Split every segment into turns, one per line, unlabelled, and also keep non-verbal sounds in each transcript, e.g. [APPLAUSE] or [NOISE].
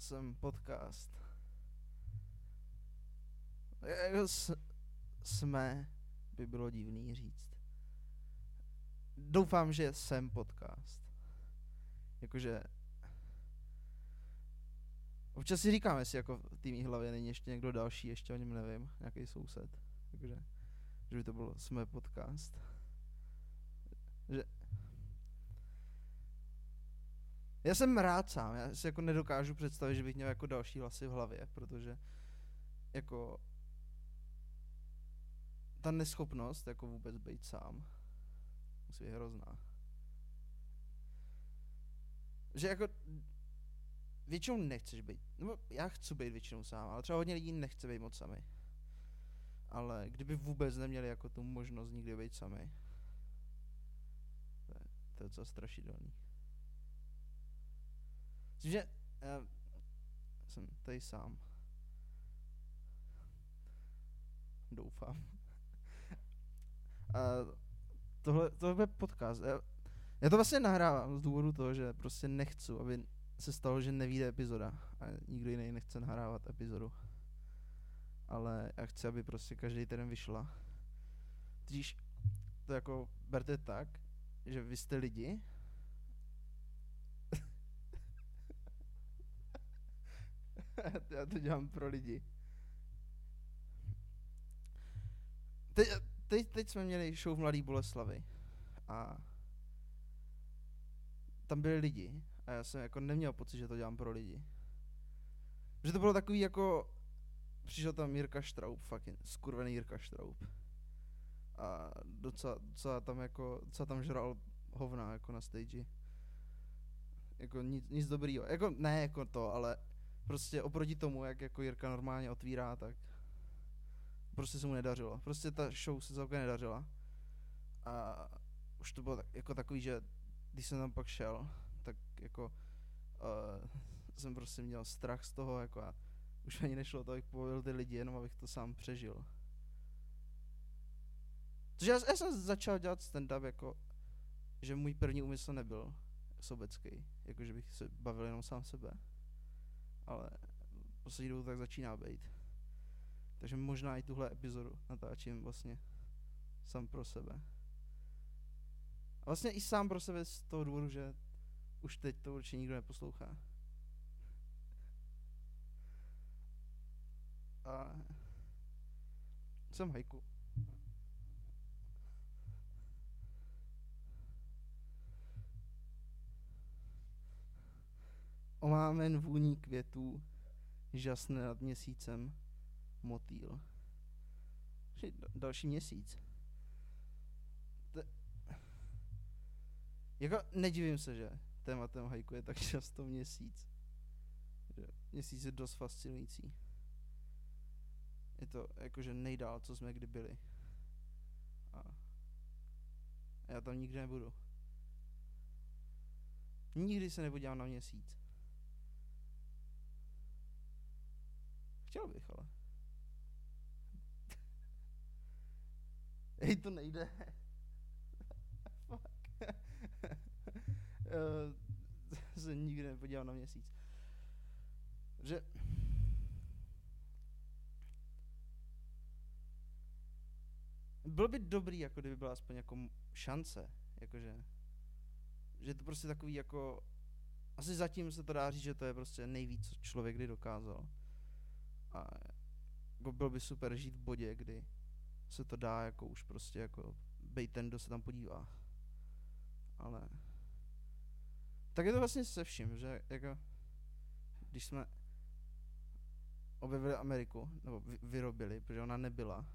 jsem podcast. Jako s, jsme by bylo divný říct. Doufám, že jsem podcast. Jakože občas si říkám, jestli jako v té hlavě není ještě někdo další, ještě o něm nevím, nějaký soused. Takže, že by to bylo jsme podcast. Že já jsem rád sám, já si jako nedokážu představit, že bych měl jako další hlasy v hlavě, protože jako ta neschopnost jako vůbec být sám musí být hrozná. Že jako většinou nechceš být, nebo já chci být většinou sám, ale třeba hodně lidí nechce být moc sami. Ale kdyby vůbec neměli jako tu možnost nikdy být sami, to je, to je docela strašidelný. Myslím, že já jsem tady sám. Doufám. A tohle, tohle je podcast. Já, já to vlastně nahrávám z důvodu toho, že prostě nechci, aby se stalo, že nevíde epizoda a nikdo jiný nechce nahrávat epizodu. Ale já chci, aby prostě každý týden vyšla. Tudíž to jako berte tak, že vy jste lidi [LAUGHS] Já to dělám pro lidi. Teď, teď, teď jsme měli show v Mladý Boleslavy a tam byli lidi a já jsem jako neměl pocit, že to dělám pro lidi. Že to bylo takový jako, přišel tam Jirka Štraub, fucking skurvený Jirka Štraub. A docela, docela tam jako, docela tam žral hovna jako na stage. Jako nic, nic dobrýho. Jako ne jako to, ale prostě oproti tomu, jak jako Jirka normálně otvírá, tak prostě se mu nedařilo. Prostě ta show se celkem nedařila. A už to bylo tak, jako takový, že když jsem tam pak šel, tak jako uh, jsem prostě měl strach z toho, jako a už ani nešlo to, abych pobavil ty lidi, jenom abych to sám přežil. Takže já, já jsem začal dělat stand-up jako, že můj první úmysl nebyl sobecký, jako že bych se bavil jenom sám sebe ale poslední dobu tak začíná být. Takže možná i tuhle epizodu natáčím vlastně sám pro sebe. A vlastně i sám pro sebe z toho důvodu, že už teď to určitě nikdo neposlouchá. A jsem hajku. Omámen vůní květů, žasne nad měsícem motýl. Další měsíc. To... Jako nedivím se, že tématem hajku je tak [LAUGHS] často měsíc. Že měsíc je dost fascinující. Je to jakože nejdál, co jsme kdy byli. A já tam nikdy nebudu. Nikdy se nepodívám na měsíc. Chtěl bych, ale. Hej, to nejde. [LAUGHS] Fuck. uh, se nikdy nepodíval na měsíc. Že bylo by dobrý, jako kdyby byla aspoň jako šance, jakože, že to prostě takový jako, asi zatím se to dá říct, že to je prostě nejvíc, co člověk kdy dokázal. A jako bylo by super žít v bodě, kdy se to dá jako už prostě jako bejt ten, kdo se tam podívá. Ale tak je to vlastně se vším, že jako když jsme objevili Ameriku, nebo vyrobili, protože ona nebyla,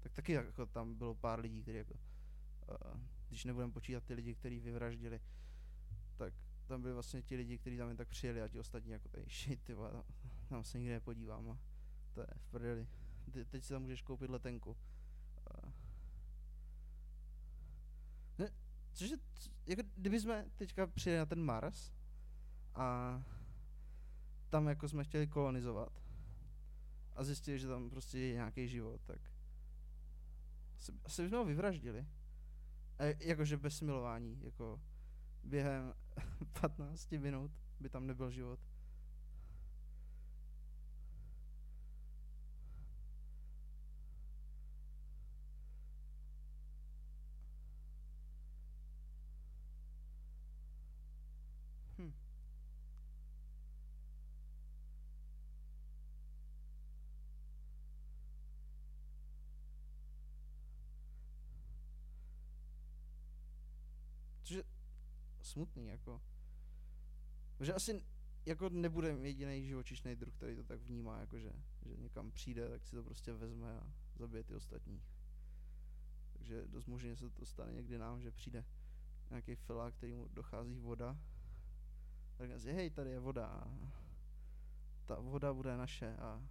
tak taky jako tam bylo pár lidí, kteří jako, uh, když nebudeme počítat ty lidi, kteří vyvraždili, tak tam byli vlastně ti lidi, kteří tam jen tak přijeli a ti ostatní jako tady shit, ty tam, tam se nikdy nepodívám a to je v prdeli. Ty, teď si tam můžeš koupit letenku. Ne, cože, jako kdyby jsme teďka přijeli na ten Mars a tam jako jsme chtěli kolonizovat a zjistili, že tam prostě je nějaký život, tak asi, asi bychom ho vyvraždili. A jakože bez smilování, jako během [LAUGHS] 15 minut by tam nebyl život. Smutný, jako. Že asi jako nebude jediný živočišný druh, který to tak vnímá, jako že, že někam přijde, tak si to prostě vezme a zabije ty ostatní. Takže dost možně se to stane někdy nám, že přijde nějaký filák, který mu dochází voda. Tak si, hej, tady je voda a ta voda bude naše a,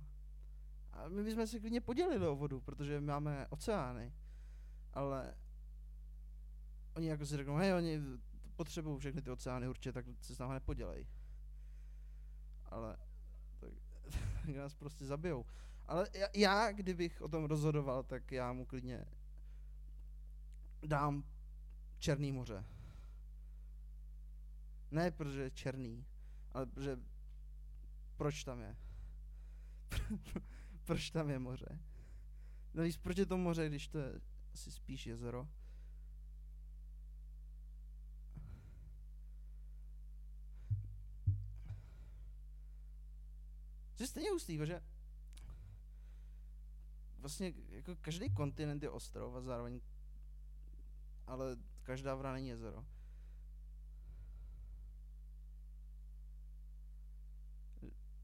a my bychom se klidně podělili o vodu, protože máme oceány, ale oni jako si řeknou, hej, oni potřebují všechny ty oceány určitě, tak se s námi nepodělej. Ale tak, [LAUGHS] tak nás prostě zabijou. Ale já, já, kdybych o tom rozhodoval, tak já mu klidně dám Černý moře. Ne, protože je černý, ale protože proč tam je? [LAUGHS] proč tam je moře? No víš, proč je to moře, když to je asi spíš jezero? Že stejně hustý, že vlastně jako každý kontinent je ostrov a zároveň ale každá vra není jezero.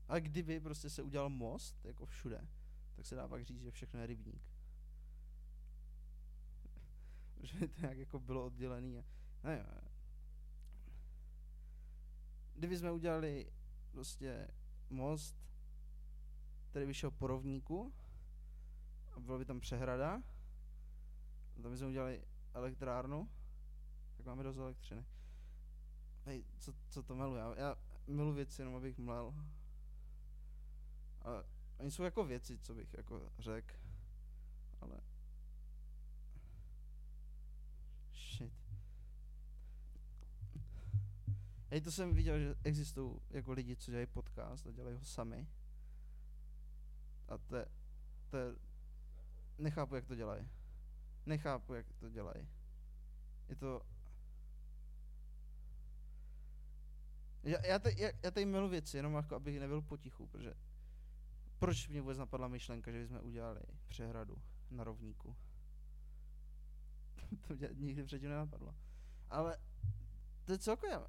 A kdyby prostě se udělal most, jako všude, tak se dá pak říct, že všechno je rybník. [LAUGHS] Protože to nějak jako bylo oddělený. A, ne, kdyby jsme udělali prostě most, který vyšel po rovníku, a byla by tam přehrada, a tam bychom udělali elektrárnu, tak máme dost elektřiny. Hej, co, co to miluji? Já, já milu věci, jenom abych mlel. Ale oni jsou jako věci, co bych jako řekl. Ale... Shit. Hej, to jsem viděl, že existují jako lidi, co dělají podcast a dělají ho sami. A to je, to je, nechápu, jak to dělají. Nechápu, jak to dělají. Je to... Já, já, tady, já, já tady milu věci, jenom jako abych nebyl potichu, protože proč mě vůbec napadla myšlenka, že bychom udělali přehradu na rovníku? [LAUGHS] to mě nikdy předtím nenapadlo. Ale to je celkově...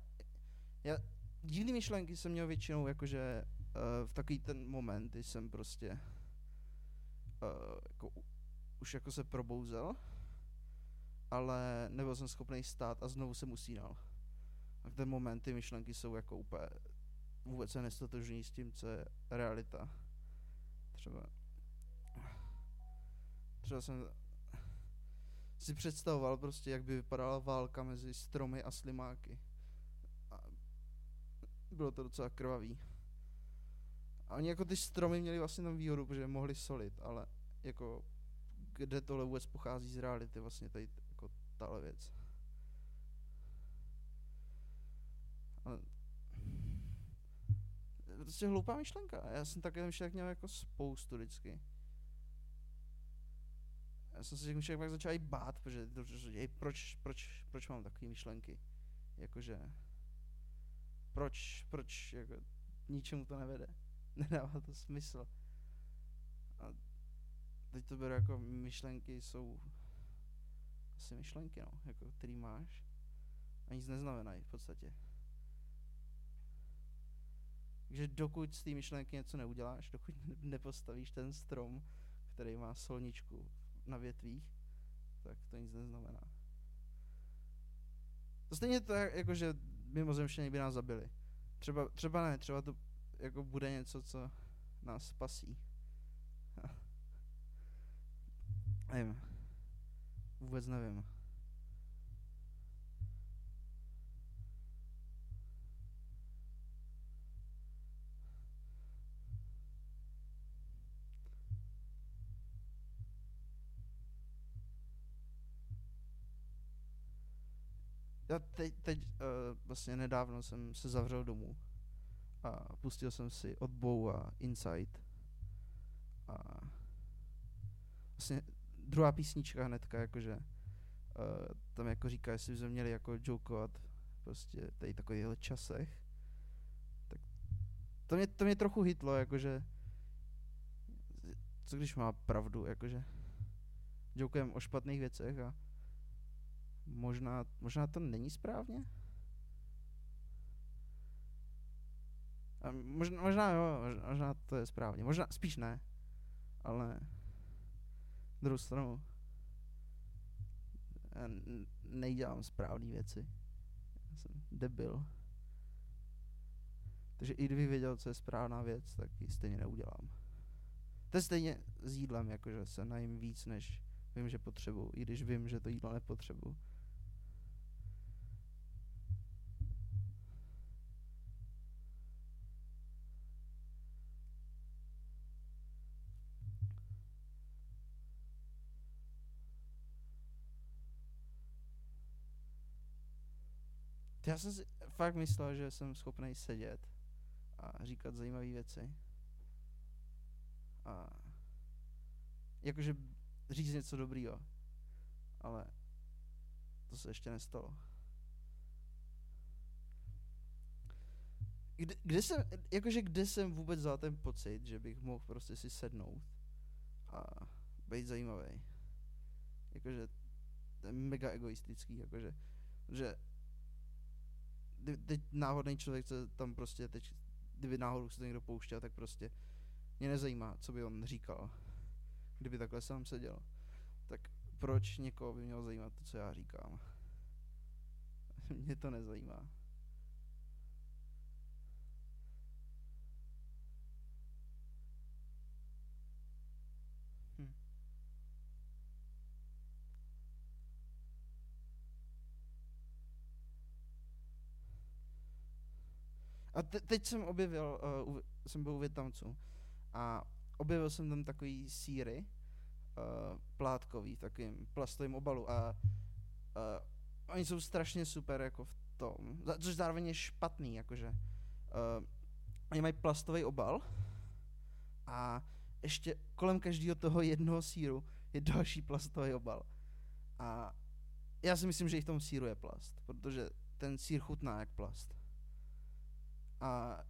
Já, divný myšlenky jsem měl většinou jakože v takový ten moment, kdy jsem prostě uh, jako už jako se probouzel, ale nebyl jsem schopný stát a znovu jsem usínal. A ten moment ty myšlenky jsou jako úplně vůbec se nestotožní s tím, co je realita. Třeba třeba jsem si představoval prostě, jak by vypadala válka mezi stromy a slimáky. A bylo to docela krvavý. A oni jako ty stromy měli vlastně tam výhodu, protože mohli solit, ale jako kde tohle vůbec pochází z reality, vlastně tady jako tahle věc. Ale prostě hloupá myšlenka. Já jsem také myšlenek měl jako spoustu vždycky. Já jsem se těch myšlenek pak začal i bát, protože jej, proč, proč, proč mám takové myšlenky? Jakože, proč, proč, jako, ničemu to nevede. [LAUGHS] Nedává to smysl. A teď to beru jako myšlenky jsou asi myšlenky, no, jako, který máš a nic neznamenají v podstatě. Takže dokud z té myšlenky něco neuděláš, dokud nepostavíš ten strom, který má solničku na větvích, tak to nic neznamená. To stejně to, jako že mimozemštění by nás zabili. Třeba, třeba ne, třeba to jako bude něco, co nás spasí. [LAUGHS] Nevím. Vůbec nevím. Já teď, teď uh, vlastně nedávno jsem se zavřel domů a pustil jsem si od a Inside. A vlastně druhá písnička hnedka, jakože uh, tam jako říká, jestli bychom měli jako jokovat prostě tady takovýchhle časech, tak to mě, to mě trochu hitlo, jakože co když má pravdu, jakože jokujem o špatných věcech a možná, možná to není správně, Možná, možná jo, možná, to je správně. Možná, spíš ne. Ale druhou stranu já n- nejdělám správné věci. Já jsem debil. Takže i kdybych věděl, co je správná věc, tak ji stejně neudělám. To je stejně s jídlem, jakože se najím víc, než vím, že potřebuji, i když vím, že to jídlo nepotřebuji. Jsem si fakt myslel, že jsem schopný sedět a říkat zajímavé věci. A jakože říct něco dobrýho. Ale to se ještě nestalo. Kde, kde jsem, jakože kde jsem vůbec vzal ten pocit, že bych mohl prostě si sednout a být zajímavý. Jakože to je mega egoistický, jakože, že teď náhodný člověk se tam prostě teď, kdyby náhodou se to někdo pouštěl, tak prostě mě nezajímá, co by on říkal, kdyby takhle sám seděl. Tak proč někoho by mělo zajímat to, co já říkám? [LAUGHS] mě to nezajímá. A te- teď jsem objevil, uh, jsem byl u Větnamců a objevil jsem tam takový síry uh, plátkový v takovým plastovém obalu a uh, oni jsou strašně super jako v tom, což zároveň je špatný, jakože uh, oni mají plastový obal a ještě kolem každého toho jednoho síru je další plastový obal. A já si myslím, že i v tom síru je plast, protože ten sír chutná jak plast. A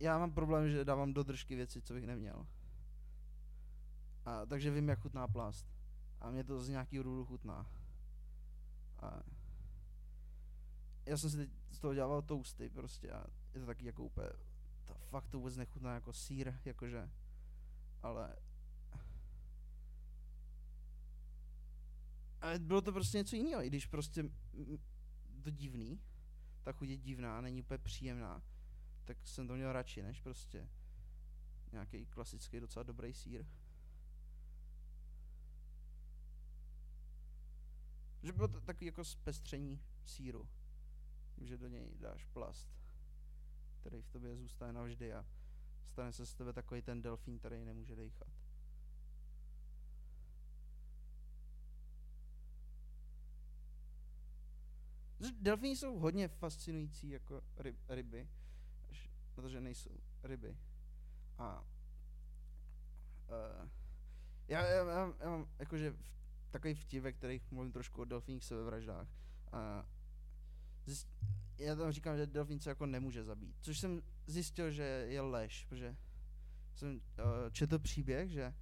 já mám problém, že dávám do držky věci, co bych neměl. A, takže vím, jak chutná plast. A mě to z nějakého důvodu chutná. A já jsem si teď z toho dělal toasty prostě a je to taky jako úplně, to fakt to vůbec nechutná jako sír, jakože, ale ale bylo to prostě něco jiného, i když prostě to divný, ta chuť je divná, není úplně příjemná, tak jsem to měl radši, než prostě nějaký klasický docela dobrý sír. Že bylo to takový jako zpestření síru, že do něj dáš plast, který v tobě zůstane navždy a stane se z tebe takový ten delfín, který nemůže dejchat. Že Delfíni jsou hodně fascinující jako ryb, ryby, protože nejsou ryby. A uh, já, já, já, já mám jakože takový vtip, ve kterých mluvím trošku o delfínních sebevraždách. A zjist, já tam říkám, že delfín se jako nemůže zabít, což jsem zjistil, že je lež, protože jsem uh, četl příběh, že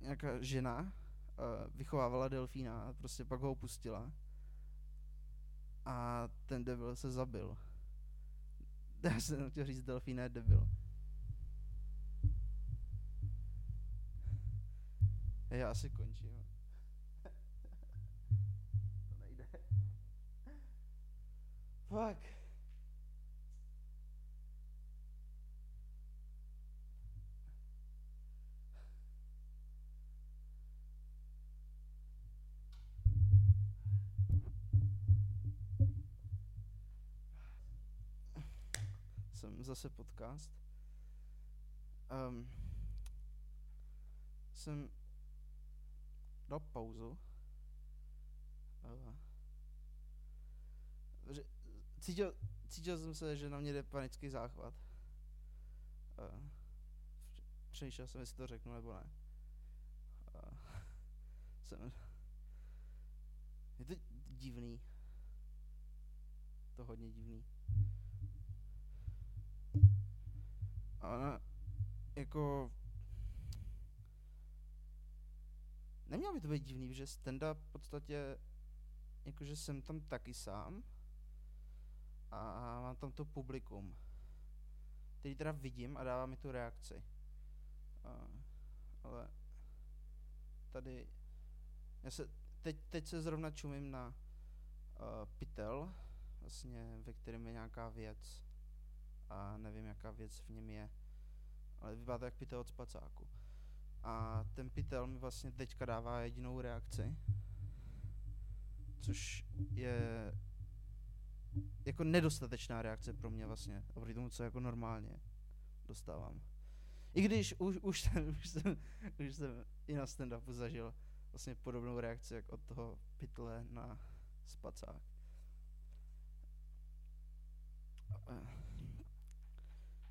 nějaká žena uh, vychovávala delfína a prostě pak ho opustila a ten debil se zabil. [LAUGHS] Já jsem chtěl říct delfín, ne debil. Já asi končím. [LAUGHS] to nejde. Fuck. Zase podcast. Um, jsem dal pauzu. Uh, cítil, cítil jsem se, že na mě jde panický záchvat. Uh, přemýšlel jsem, jestli to řeknu nebo ne. Uh, [LAUGHS] jsem, je to divný. To hodně divný. A jako nemělo by to být divný, že stand-up v podstatě jakože jsem tam taky sám a mám tam to publikum. který teda vidím a dává mi tu reakci. A, ale tady, já se, teď, teď se zrovna čumím na uh, pytel, vlastně, ve kterém je nějaká věc a nevím, jaká věc v něm je, ale vypadá to jak pytel od spacáku. A ten pytel mi vlastně teďka dává jedinou reakci, což je jako nedostatečná reakce pro mě vlastně, oproti tomu, co jako normálně dostávám. I když už, už, jsem, už, jsem, už jsem i na stand-upu zažil vlastně podobnou reakci, jak od toho pytle na spacák.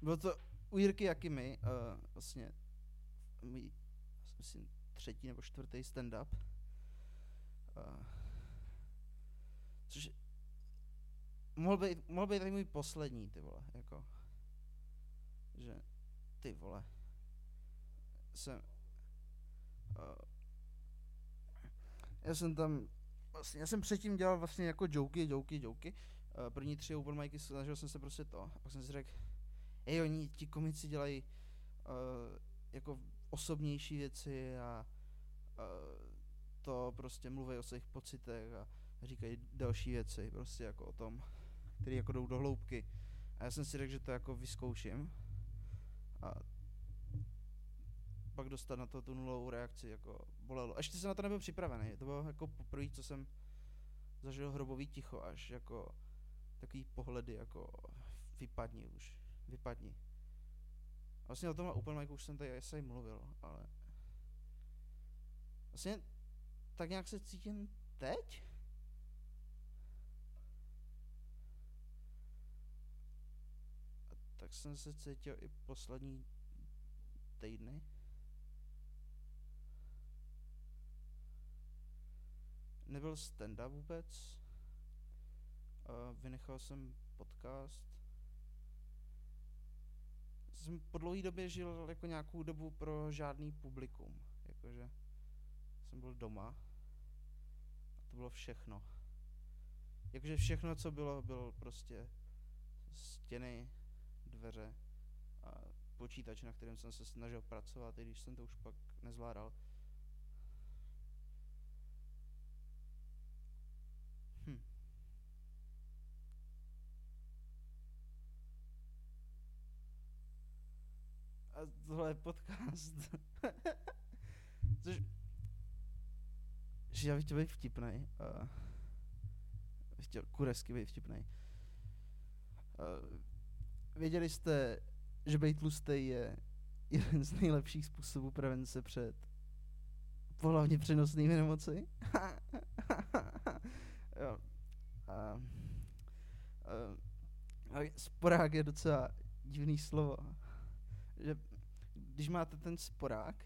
Bylo to u Jirky Jakimy, uh, vlastně můj, myslím, třetí nebo čtvrtý stand-up. Uh, což mohl být, mohl být tady můj poslední, ty vole, jako, že, ty vole, jsem, uh, já jsem tam, vlastně, já jsem předtím dělal vlastně jako joky, joky, joky, uh, první tři open micy, snažil jsem se prostě to, a pak jsem si řekl, ej, oni, ti komici dělají uh, jako osobnější věci a uh, to prostě mluví o svých pocitech a říkají další věci, prostě jako o tom, které jako jdou do hloubky. A já jsem si řekl, že to jako vyzkouším a pak dostat na to tu nulovou reakci, jako bolelo. Ještě jsem na to nebyl připravený, to bylo jako poprvé, co jsem zažil hrobový ticho až, jako takový pohledy, jako vypadni už, vypadni. Vlastně o tomhle úplně už jsem tady asi mluvil, ale vlastně tak nějak se cítím teď? A tak jsem se cítil i poslední týdny. Nebyl stand-up vůbec. Vynechal jsem podcast. Jsem po dlouhé době žil jako nějakou dobu pro žádný publikum. Jakože jsem byl doma. A to bylo všechno. Jakože všechno, co bylo, bylo prostě stěny, dveře a počítač, na kterém jsem se snažil pracovat, i když jsem to už pak nezvládal. A tohle je podcast. [LAUGHS] Což že já bych chtěl být vtipnej. Uh, chtěl kuresky být vtipnej. Uh, věděli jste, že být tlustý je jeden z nejlepších způsobů prevence před pohlavně přenosnými nemoci? [LAUGHS] jo. Uh, a sporák je docela divný slovo. Že když máte ten sporák,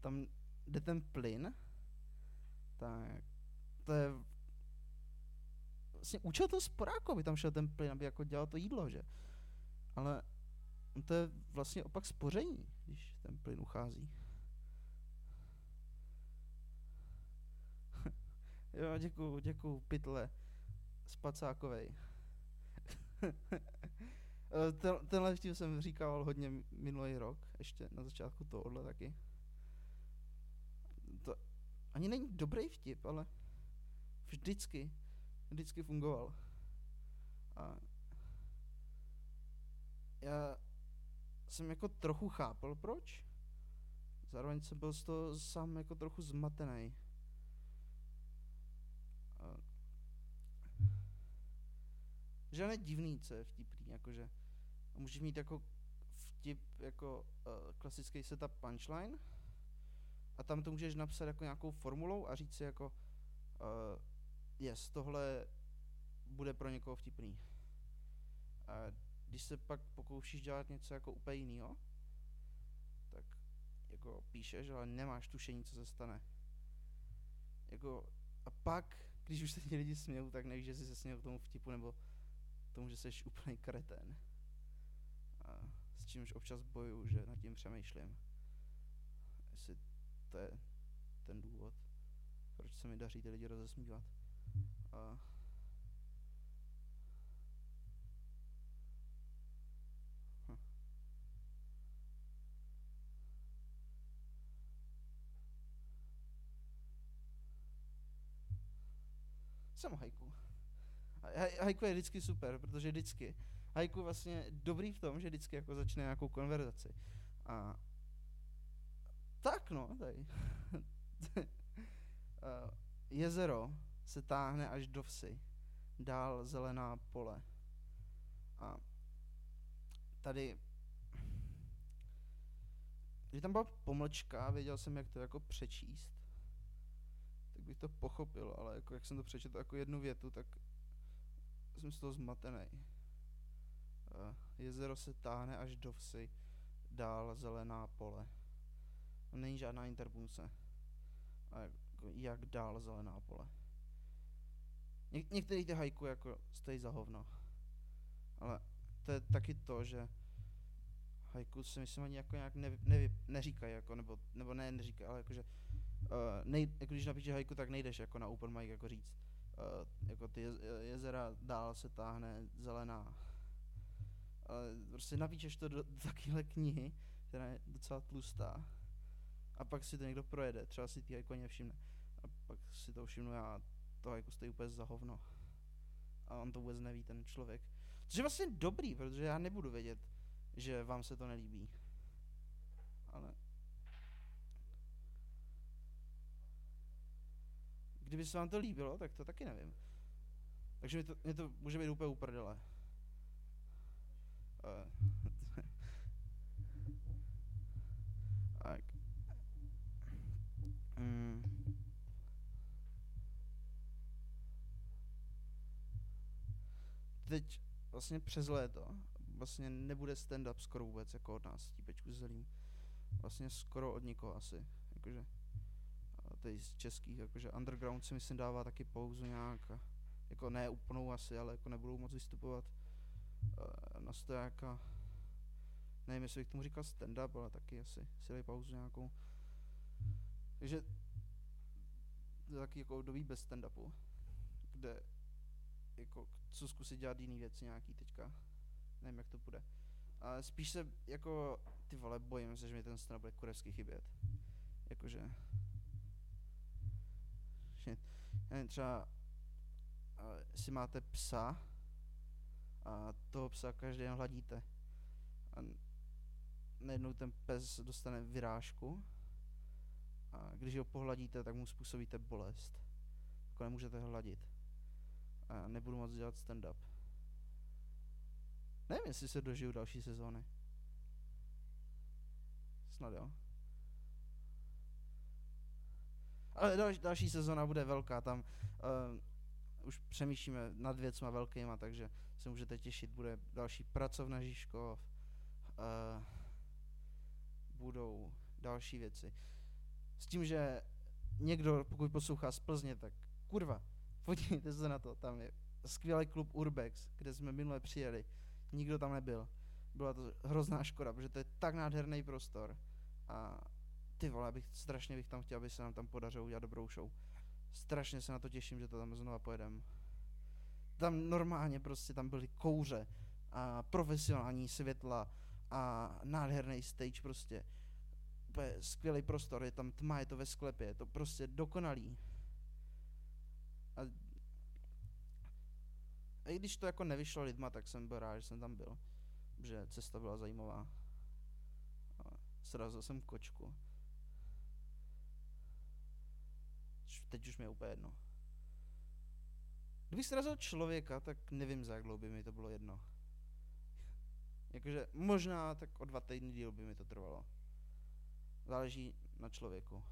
tam jde ten plyn, tak to je vlastně účel toho sporáku, aby tam šel ten plyn, aby jako dělal to jídlo, že? Ale to je vlastně opak spoření, když ten plyn uchází. [LAUGHS] jo, děkuju, děkuju, pytle, spacákovej. [LAUGHS] Ten, tenhle vtip jsem říkal hodně minulý rok, ještě na začátku tohohle taky. To ani není dobrý vtip, ale vždycky, vždycky fungoval. A já jsem jako trochu chápal, proč. Zároveň jsem byl z toho sám jako trochu zmatený. Že divný, co je vtipný, jakože můžeš mít jako vtip jako uh, klasický setup punchline, a tam to můžeš napsat jako nějakou formulou a říct si jako uh, yes, tohle bude pro někoho vtipný. A když se pak pokoušíš dělat něco jako úplně jiného, tak jako píšeš, ale nemáš tušení, co se stane. Jako, a pak, když už se ti lidi smějou, tak nevíš, že jsi se směl tomu vtipu nebo tomu, že jsi úplný kretén. A s čímž občas bojuju, že nad tím přemýšlím. Jestli to je ten důvod, proč se mi daří ty lidi rozesmívat. A. Hm. Jsem hajku. Hajku je vždycky super, protože vždycky Haiku vlastně dobrý v tom, že vždycky jako začne nějakou konverzaci. A tak no, tady. Uh, [LAUGHS] jezero se táhne až do vsi, dál zelená pole. A tady, když tam byla pomlčka, věděl jsem, jak to jako přečíst, tak bych to pochopil, ale jako jak jsem to přečetl jako jednu větu, tak jsem z toho zmatený. Uh, jezero se táhne až do vsi, dál zelená pole. Není žádná interpunce. A jako jak dál zelená pole. Ně- některý ty hajku jako stojí za hovno. Ale to je taky to, že hajku si myslím ani jako nějak nevy, nevy, neříkají, jako, nebo, nebo ne, neříkají, ale jakože, uh, nej, jako když napíšeš hajku, tak nejdeš jako na open mic jako říct, uh, jako ty jez, jezera dál se táhne zelená. Ale prostě napíšeš to do, do takovéhle knihy, která je docela tlustá, a pak si to někdo projede, třeba si ty ani nevšimne. A pak si to všimnu já, to hajku stojí úplně za hovno. A on to vůbec neví, ten člověk. Což je vlastně dobrý, protože já nebudu vědět, že vám se to nelíbí. Ale... Kdyby se vám to líbilo, tak to taky nevím. Takže mi to, mě to může být úplně uprdele. Tak. Mm. Teď vlastně přes léto vlastně nebude stand-up skoro vůbec jako od nás, típečku zelím. Vlastně skoro od nikoho asi. Jakože tady z českých, jakože underground si myslím dává taky pauzu nějak. Jako ne úplnou asi, ale jako nebudou moc vystupovat na stojáka. Nevím, jestli bych tomu říkal stand-up, ale taky asi si pauzu nějakou. Takže to je taky jako období bez stand-upu, kde jako co zkusit dělat jiný věci nějaký teďka. Nevím, jak to bude. A spíš se jako, ty vole, bojím se, že mi ten stand bude kurevsky chybět. Jakože, že, nevím, třeba, a, jestli máte psa a toho psa každý den hladíte a najednou ten pes dostane vyrážku a když ho pohladíte, tak mu způsobíte bolest. Jako nemůžete hladit. A nebudu moc dělat stand-up. Nevím, jestli se dožiju další sezóny. Snad jo. Ale dal, další sezóna bude velká, tam uh, už přemýšlíme nad věcma velkýma, takže se můžete těšit, bude další pracovna Žižkov, uh, budou další věci. S tím, že někdo, pokud poslouchá z Plzně, tak kurva, [LAUGHS] podívejte se na to, tam je skvělý klub Urbex, kde jsme minule přijeli, nikdo tam nebyl. Byla to hrozná škoda, protože to je tak nádherný prostor a ty vole, bych, strašně bych tam chtěl, aby se nám tam podařilo udělat dobrou show. Strašně se na to těším, že to tam znova pojedem. Tam normálně prostě tam byly kouře a profesionální světla a nádherný stage prostě. Skvělý prostor, je tam tma, je to ve sklepě, je to prostě dokonalý. A, a i když to jako nevyšlo lidma, tak jsem byl rád, že jsem tam byl. Že cesta byla zajímavá. A srazil jsem kočku. Teď už mi je úplně jedno. Kdybych srazil člověka, tak nevím, za jak dlouho by mi to bylo jedno. Jakože možná tak o dva týdny díl by mi to trvalo. Záleží na člověku.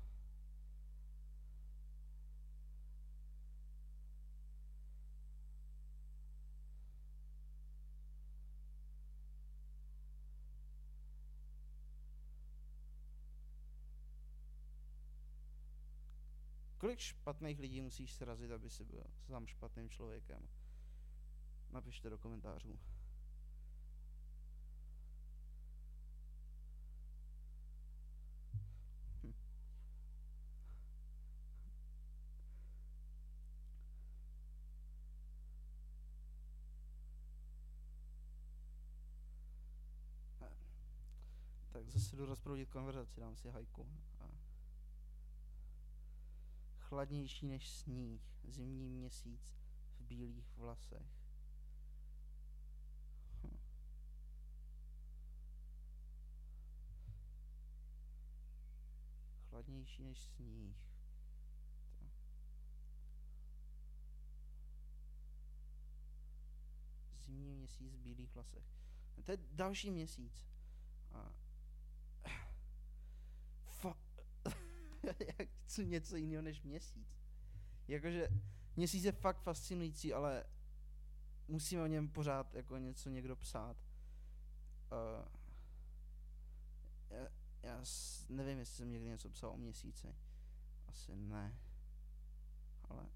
Kolik špatných lidí musíš srazit, aby si byl sám špatným člověkem? Napište do komentářů. Hm. Tak zase jdu rozproudit konverzaci, dám si hajku. A chladnější než sníh, zimní měsíc v bílých vlasech. Hm. Chladnější než sníh. Zimní měsíc v bílých vlasech. To je další měsíc. A... Fuck. [LAUGHS] Já chci něco jiného než měsíc. Jakože měsíc je fakt fascinující, ale musíme o něm pořád jako něco někdo psát. Uh, já, já nevím, jestli jsem někdy něco psal o měsíci. Asi ne. Ale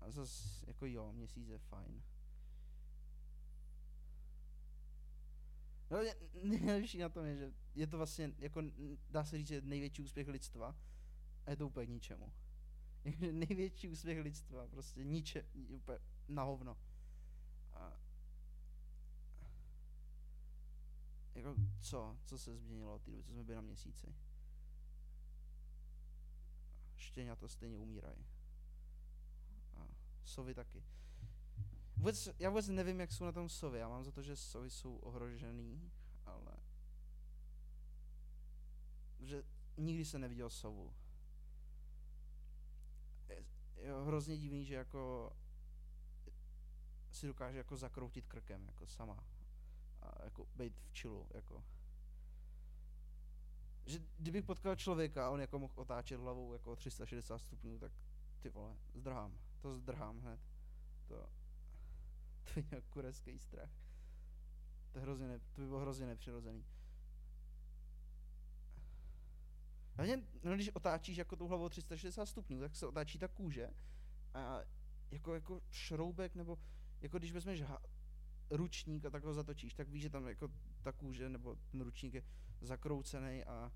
a zase jako jo, měsíc je fajn. No, [LAUGHS] nejlepší na tom je, že je to vlastně, jako dá se říct, že největší úspěch lidstva a je to úplně k ničemu. [LAUGHS] největší úspěch lidstva, prostě niče, úplně na hovno. A jako co, co se změnilo od té doby, co jsme byli na měsíci? to stejně umírají. A sovy taky. Vůbec, já vůbec nevím, jak jsou na tom sovy. Já mám za to, že sovy jsou ohrožený, ale... Že nikdy se neviděl sovu. Je, hrozně divný, že jako si dokáže jako zakroutit krkem, jako sama. A jako být v čilu, jako. Že kdybych potkal člověka a on jako mohl otáčet hlavou jako 360 stupňů, tak ty vole, zdrhám. To zdrhám hned. To, [LAUGHS] to je nějak kureský strach. To, hrozně ne, to by bylo hrozně nepřirozený. Hlavně, no, když otáčíš jako tou hlavou 360 stupňů, tak se otáčí ta kůže a jako, jako šroubek, nebo jako když vezmeš ha- ručník a tak ho zatočíš, tak víš, že tam jako ta kůže nebo ten ručník je zakroucený a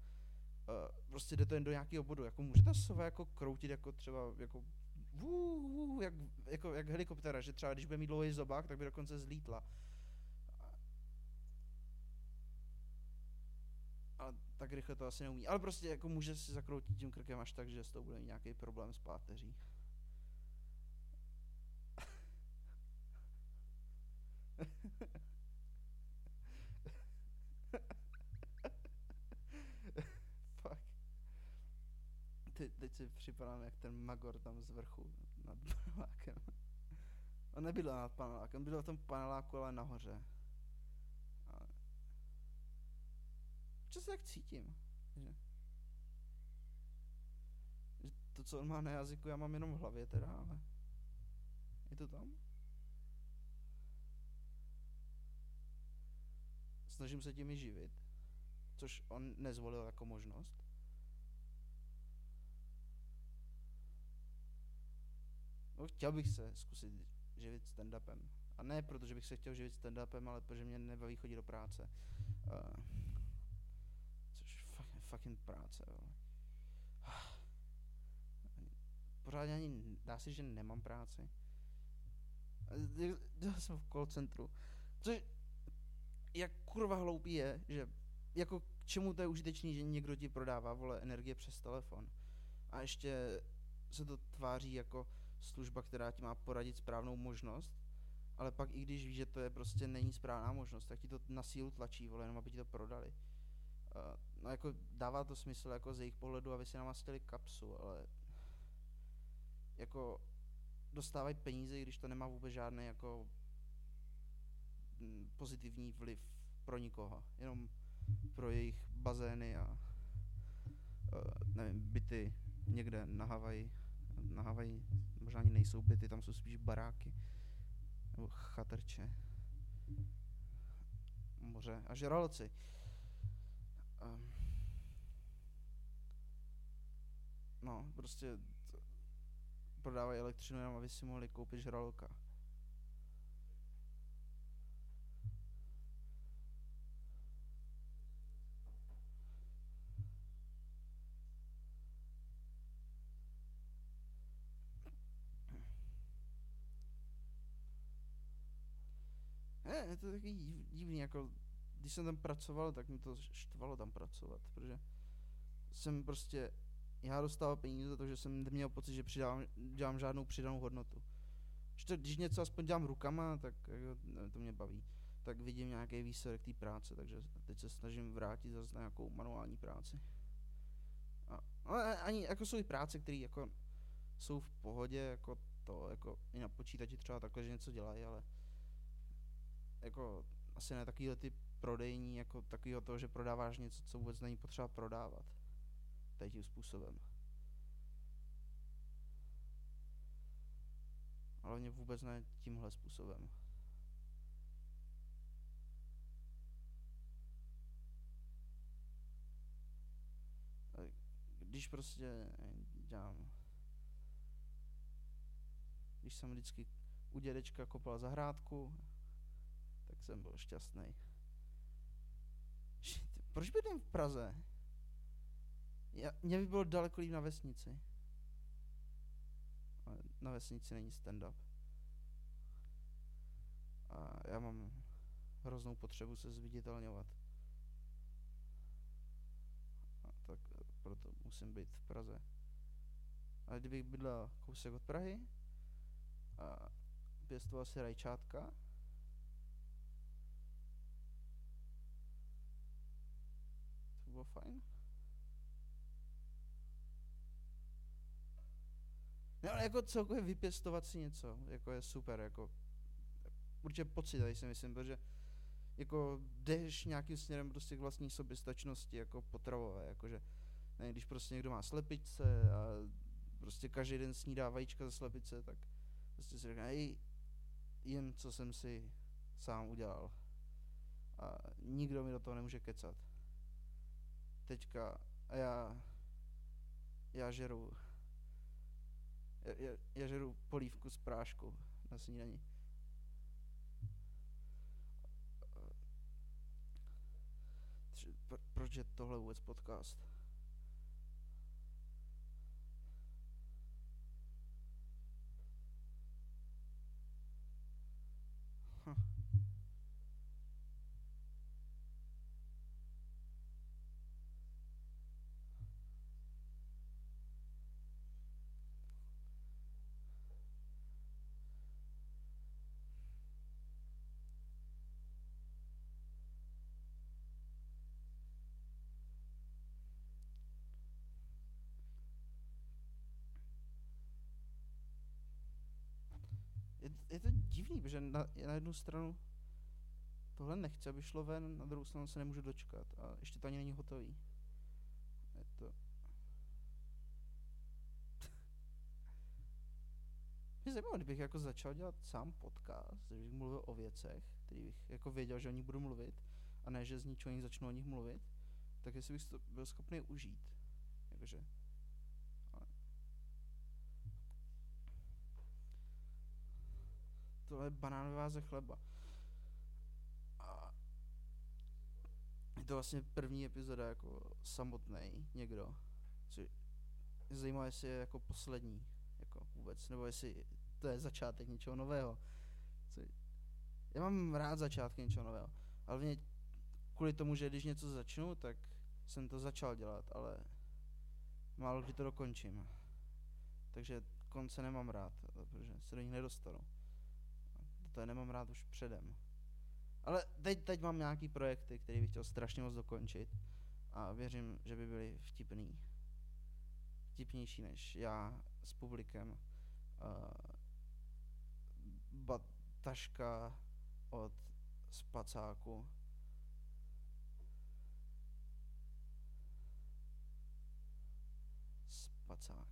uh, prostě jde to jen do nějakého bodu. Jako může ta sova jako kroutit jako třeba jako vů, jak, jako, jak helikoptera, že třeba když bude mít dlouhý zobák, tak by dokonce zlítla. A tak rychle to asi neumí. Ale prostě jako může si zakroutit tím krkem až tak, že s tou bude mít nějaký problém s páteří. Teď, teď si připadám jak ten Magor tam z vrchu nad panelákem. On nebyl nad panelákem, byl v tom paneláku, ale nahoře. Ale... Proč se tak cítím? Že... že to, co on má na jazyku, já mám jenom v hlavě teda, ale... Je to tam? Snažím se tím i živit, což on nezvolil jako možnost. No, chtěl bych se zkusit živit stand-upem. A ne proto, že bych se chtěl živit stand-upem, ale protože mě nebaví chodit do práce. Uh, což fuck, fucking práce, jo. Pořádně ani dá se, že nemám práci. [LAUGHS] Dělal jsem v call centru. Což jak kurva hloupý je, že jako k čemu to je užitečný, že někdo ti prodává, vole, energie přes telefon. A ještě se to tváří jako služba, která ti má poradit správnou možnost, ale pak i když víš, že to je prostě není správná možnost, tak ti to na sílu tlačí, vole, jenom aby ti to prodali. Uh, no jako dává to smysl jako z jejich pohledu, aby si namastili kapsu, ale jako dostávají peníze, když to nemá vůbec žádný jako pozitivní vliv pro nikoho, jenom pro jejich bazény a uh, nevím, byty někde na Havaji. Na Havaji možná ani nejsou byty, tam jsou spíš baráky nebo chatrče. Moře a žraloci. Um, no, prostě prodávají elektřinu jenom, aby si mohli koupit žraloka. To taky divný, jako když jsem tam pracoval, tak mi to štvalo tam pracovat, protože jsem prostě já dostával peníze za to, že jsem neměl pocit, že přidávám, dělám žádnou přidanou hodnotu. Že když něco aspoň dělám rukama, tak jako, to mě baví. Tak vidím nějaký výsledek té práce, takže teď se snažím vrátit zase na nějakou manuální práci. A, ale ani jako jsou i práce, které jako jsou v pohodě, jako to, jako i na počítači třeba takhle, že něco dělají, ale jako asi ne takovýhle ty prodejní, jako takového toho, že prodáváš něco, co vůbec není potřeba prodávat. Tady tím způsobem. Ale mě vůbec ne tímhle způsobem. Když prostě dělám když jsem vždycky u dědečka kopal zahrádku, tak jsem byl šťastný. Proč bydlím v Praze? Já, mě by bylo daleko líp na vesnici. Ale na vesnici není stand-up. A já mám hroznou potřebu se zviditelňovat. A tak proto musím být v Praze. Ale kdybych bydlel kousek od Prahy a pěstoval si rajčátka, fajn. No ale jako celkově vypěstovat si něco, jako je super, jako určitě pocit si myslím, protože jako jdeš nějakým směrem prostě k vlastní soběstačnosti, jako potravové, jakože ne, když prostě někdo má slepice a prostě každý den snídá vajíčka ze slepice, tak prostě si řekne, hej, jen co jsem si sám udělal. A nikdo mi do toho nemůže kecat. Teďka, a já, já žeru já, já, já žeru polívku z prášku na snídani. Proč je tohle vůbec podcast? Je, to divný, protože na, na jednu stranu tohle nechce, aby šlo ven, na druhou stranu se nemůžu dočkat a ještě to ani není hotový. Je to... [LAUGHS] Mě zajímalo, kdybych jako začal dělat sám podcast, že bych mluvil o věcech, který bych jako věděl, že o nich budu mluvit, a ne, že z ničeho nic začnu o nich mluvit, tak jestli bych to byl schopný užít. Jakože tohle je banánová ze chleba. A je to vlastně první epizoda jako samotný někdo. Co je zajímavé, jestli je jako poslední, jako vůbec, nebo jestli to je začátek něčeho nového. Co, já mám rád začátky něčeho nového, ale mě kvůli tomu, že když něco začnu, tak jsem to začal dělat, ale málo kdy to dokončím. Takže konce nemám rád, protože se do nich nedostanu to nemám rád už předem. Ale teď, teď mám nějaký projekty, které bych chtěl strašně moc dokončit a věřím, že by byly vtipný. Vtipnější než já s publikem. Uh, bataška od spacáku. Spacák.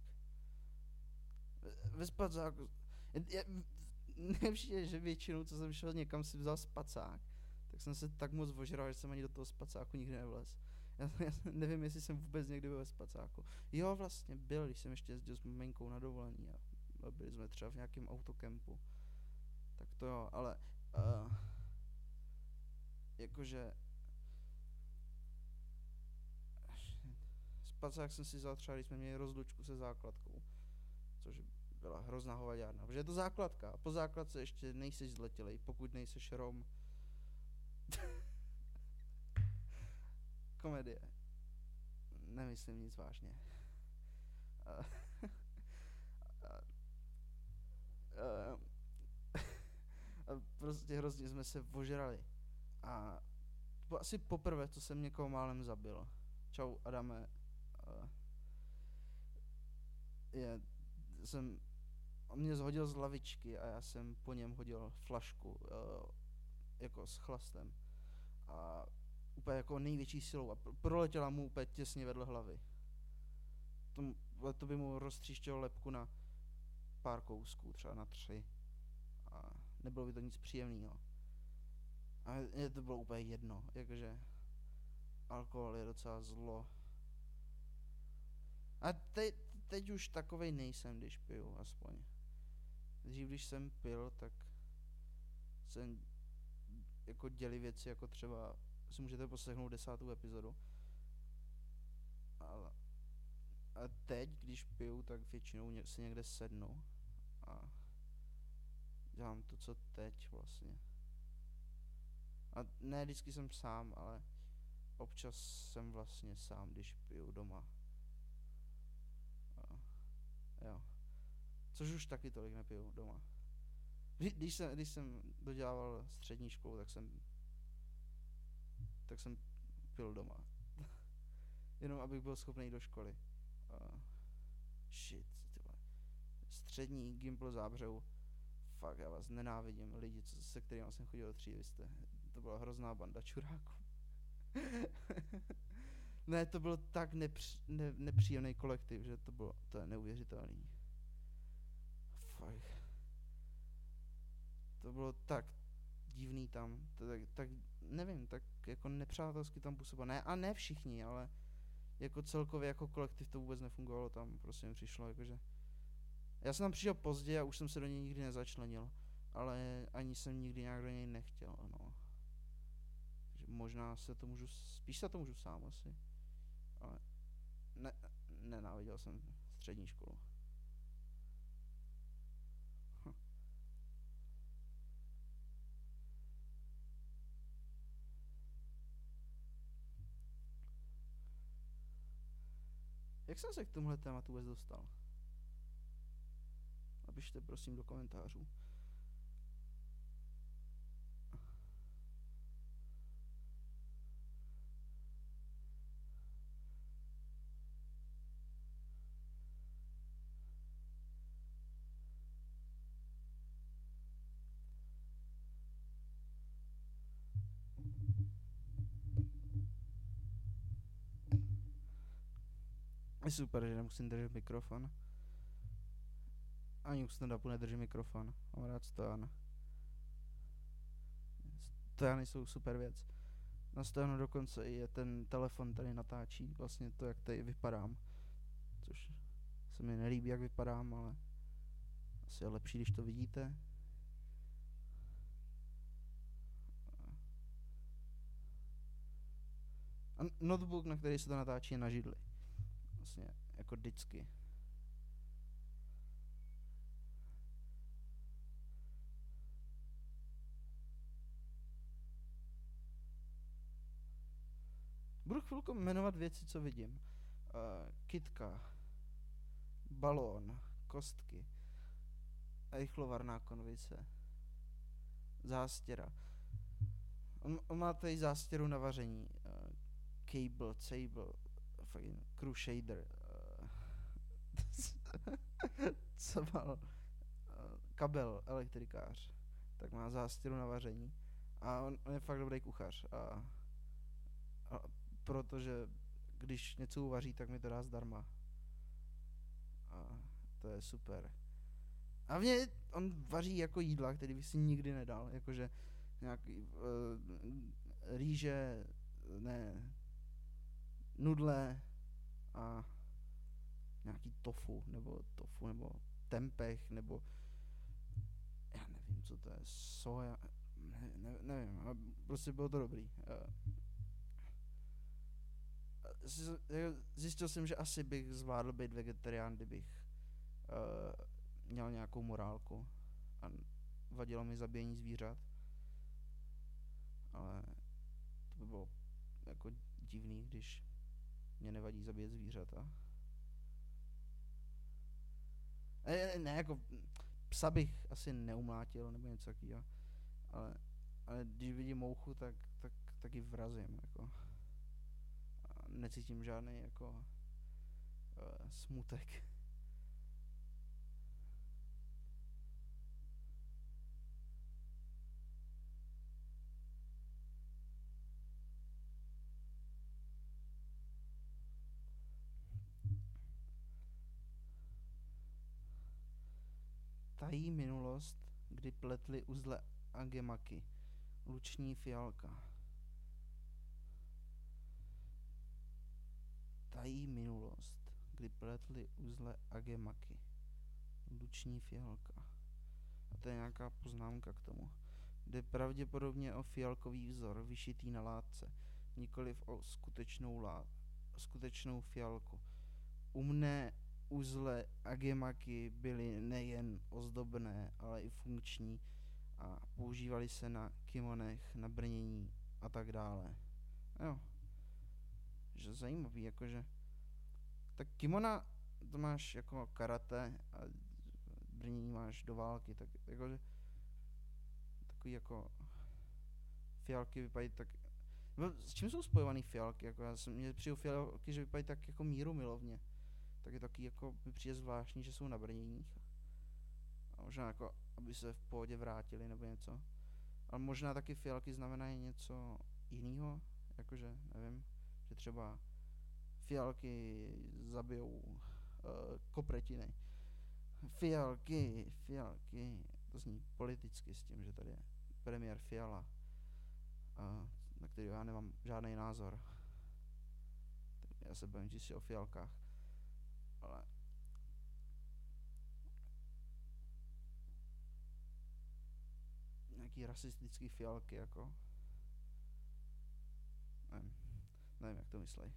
Ve spacáku... [LAUGHS] nepřijde, že většinou, co jsem šel někam, si vzal spacák, tak jsem se tak moc ožral, že jsem ani do toho spacáku nikdy nevlez. Já, [LAUGHS] já nevím, jestli jsem vůbec někdy byl ve spacáku. Jo, vlastně byl, když jsem ještě jezdil s maminkou na dovolení a byli jsme třeba v nějakém autokempu. Tak to jo, ale uh, jakože spacák jsem si vzal třeba, když jsme měli rozlučku se základkou, což byla hrozná hovadárna, protože je to základka a po základce ještě nejsi zletělej, pokud nejseš rom. [LAUGHS] Komedie. Nemyslím nic vážně. [LAUGHS] Prostě hrozně jsme se ožrali. A to bylo asi poprvé, co jsem někoho málem zabil. Čau, Adame. A, je, jsem, on mě zhodil z lavičky a já jsem po něm hodil flašku, uh, jako s chlastem. A úplně jako největší silou a proletěla mu úplně těsně vedle hlavy. To, to by mu roztříštělo lepku na pár kousků, třeba na tři. A nebylo by to nic příjemného. A je to bylo úplně jedno, jakože alkohol je docela zlo. A teď, teď už takovej nejsem, když piju, aspoň. Dřív, když jsem pil, tak jsem jako děli věci, jako třeba si můžete poslechnout desátou epizodu. Ale a teď, když piju, tak většinou si někde sednu a dělám to, co teď vlastně. A ne vždycky jsem sám, ale občas jsem vlastně sám, když piju doma. A, jo. Což už taky tolik nepiju doma. Když jsem, když jsem dodělával střední školu, tak jsem tak jsem pil doma. [LAUGHS] Jenom abych byl schopný do školy. Uh, shit, tyhle. Střední Gimpl zábřehu. Fakt, já vás nenávidím. Lidi, co, se kterými jsem chodil do třídy, jste, to byla hrozná banda čuráků. [LAUGHS] ne, to byl tak nepř, ne, nepříjemný kolektiv, že to bylo, to je neuvěřitelný. Fakt. To bylo tak divný tam, to, tak, tak nevím, tak jako nepřátelsky tam působil. Ne, a ne všichni, ale jako celkově jako kolektiv to vůbec nefungovalo tam, prostě mi přišlo, jakože já jsem tam přišel pozdě a už jsem se do něj nikdy nezačlenil, ale ani jsem nikdy nějak do něj nechtěl, no. Takže možná se to můžu, spíš se to můžu sám asi, ale ne, nenáviděl jsem střední školu. Jak jsem se k tomuhle tématu vůbec dostal? Napište prosím do komentářů. Je super, že nemusím držet mikrofon. Ani u stand-upu nedrží mikrofon. Mám rád stojan. Stojany jsou super věc. Na stojanu dokonce je ten telefon tady natáčí vlastně to, jak tady vypadám. Což se mi nelíbí, jak vypadám, ale asi je lepší, když to vidíte. A notebook, na který se to natáčí, je na židli vlastně jako vždycky. Budu chvilku jmenovat věci, co vidím. Uh, kitka, balón, kostky, rychlovarná konvice, zástěra. On, on má tady zástěru na vaření. Uh, cable, cable, fucking Crusader. Uh, [LAUGHS] co mal? Uh, kabel, elektrikář. Tak má zástěru na vaření. A on, on je fakt dobrý kuchař. A, a protože když něco uvaří, tak mi to dá zdarma. A to je super. A mě on vaří jako jídla, který by si nikdy nedal. Jakože nějaký uh, rýže, ne, nudle a nějaký tofu, nebo tofu, nebo tempeh, nebo já nevím, co to je, soja, ne, ne, nevím, ale prostě bylo to dobrý. Zjistil jsem, že asi bych zvládl být vegetarián, kdybych uh, měl nějakou morálku a vadilo mi zabíjení zvířat. Ale to by bylo jako divný, když mě nevadí zabíjet zvířata. Ne, ne, jako psa bych asi neumlátil nebo něco takového, ale, ale když vidím mouchu, tak, tak, tak ji vrazím, jako. A necítím žádný jako uh, smutek. Tají minulost, kdy pletli uzle agemaky, luční fialka. Tají minulost, kdy pletli uzle agemaky, luční fialka. A to je nějaká poznámka k tomu. Jde pravděpodobně o fialkový vzor vyšitý na látce, nikoliv o skutečnou, lá, skutečnou fialku. Umné uzle agemaky byly nejen ozdobné, ale i funkční a používaly se na kimonech, na brnění a tak dále. Jo. Že zajímavý, jakože tak kimona to máš jako karate a brnění máš do války, tak jakože takový jako fialky vypadají tak s čím jsou spojovaný fialky? Jako já jsem, mě přijel fialky, že vypadají tak jako míru milovně tak je taky jako mi přijde zvláštní, že jsou na brněních. A možná jako, aby se v pohodě vrátili nebo něco. Ale možná taky fialky znamenají něco jiného, jakože, nevím, že třeba fialky zabijou uh, kopretiny. Fialky, fialky, to zní politicky s tím, že tady je premiér Fiala, uh, na který já nemám žádný názor. Já se bavím čistě o fialkách ale nějaký rasistický fialky, jako nevím, nevím jak to myslej.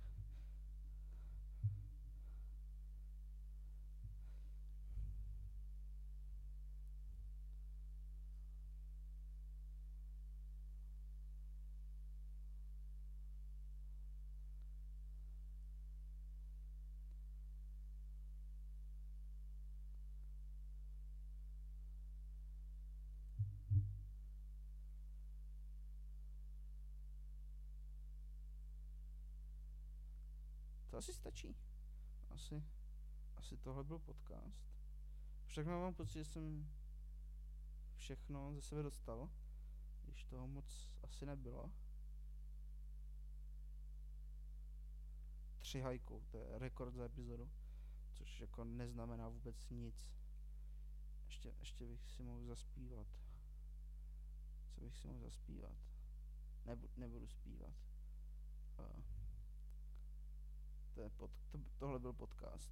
Asi stačí. Asi, asi tohle byl podcast. Však mám pocit, že jsem všechno ze sebe dostal, když toho moc asi nebylo. Tři hajku, to je rekord za epizodu, což jako neznamená vůbec nic. Ještě, ještě bych si mohl zaspívat. Co bych si mohl zaspívat? Nebu, nebudu zpívat. Uh. To je pod, to, tohle byl podcast.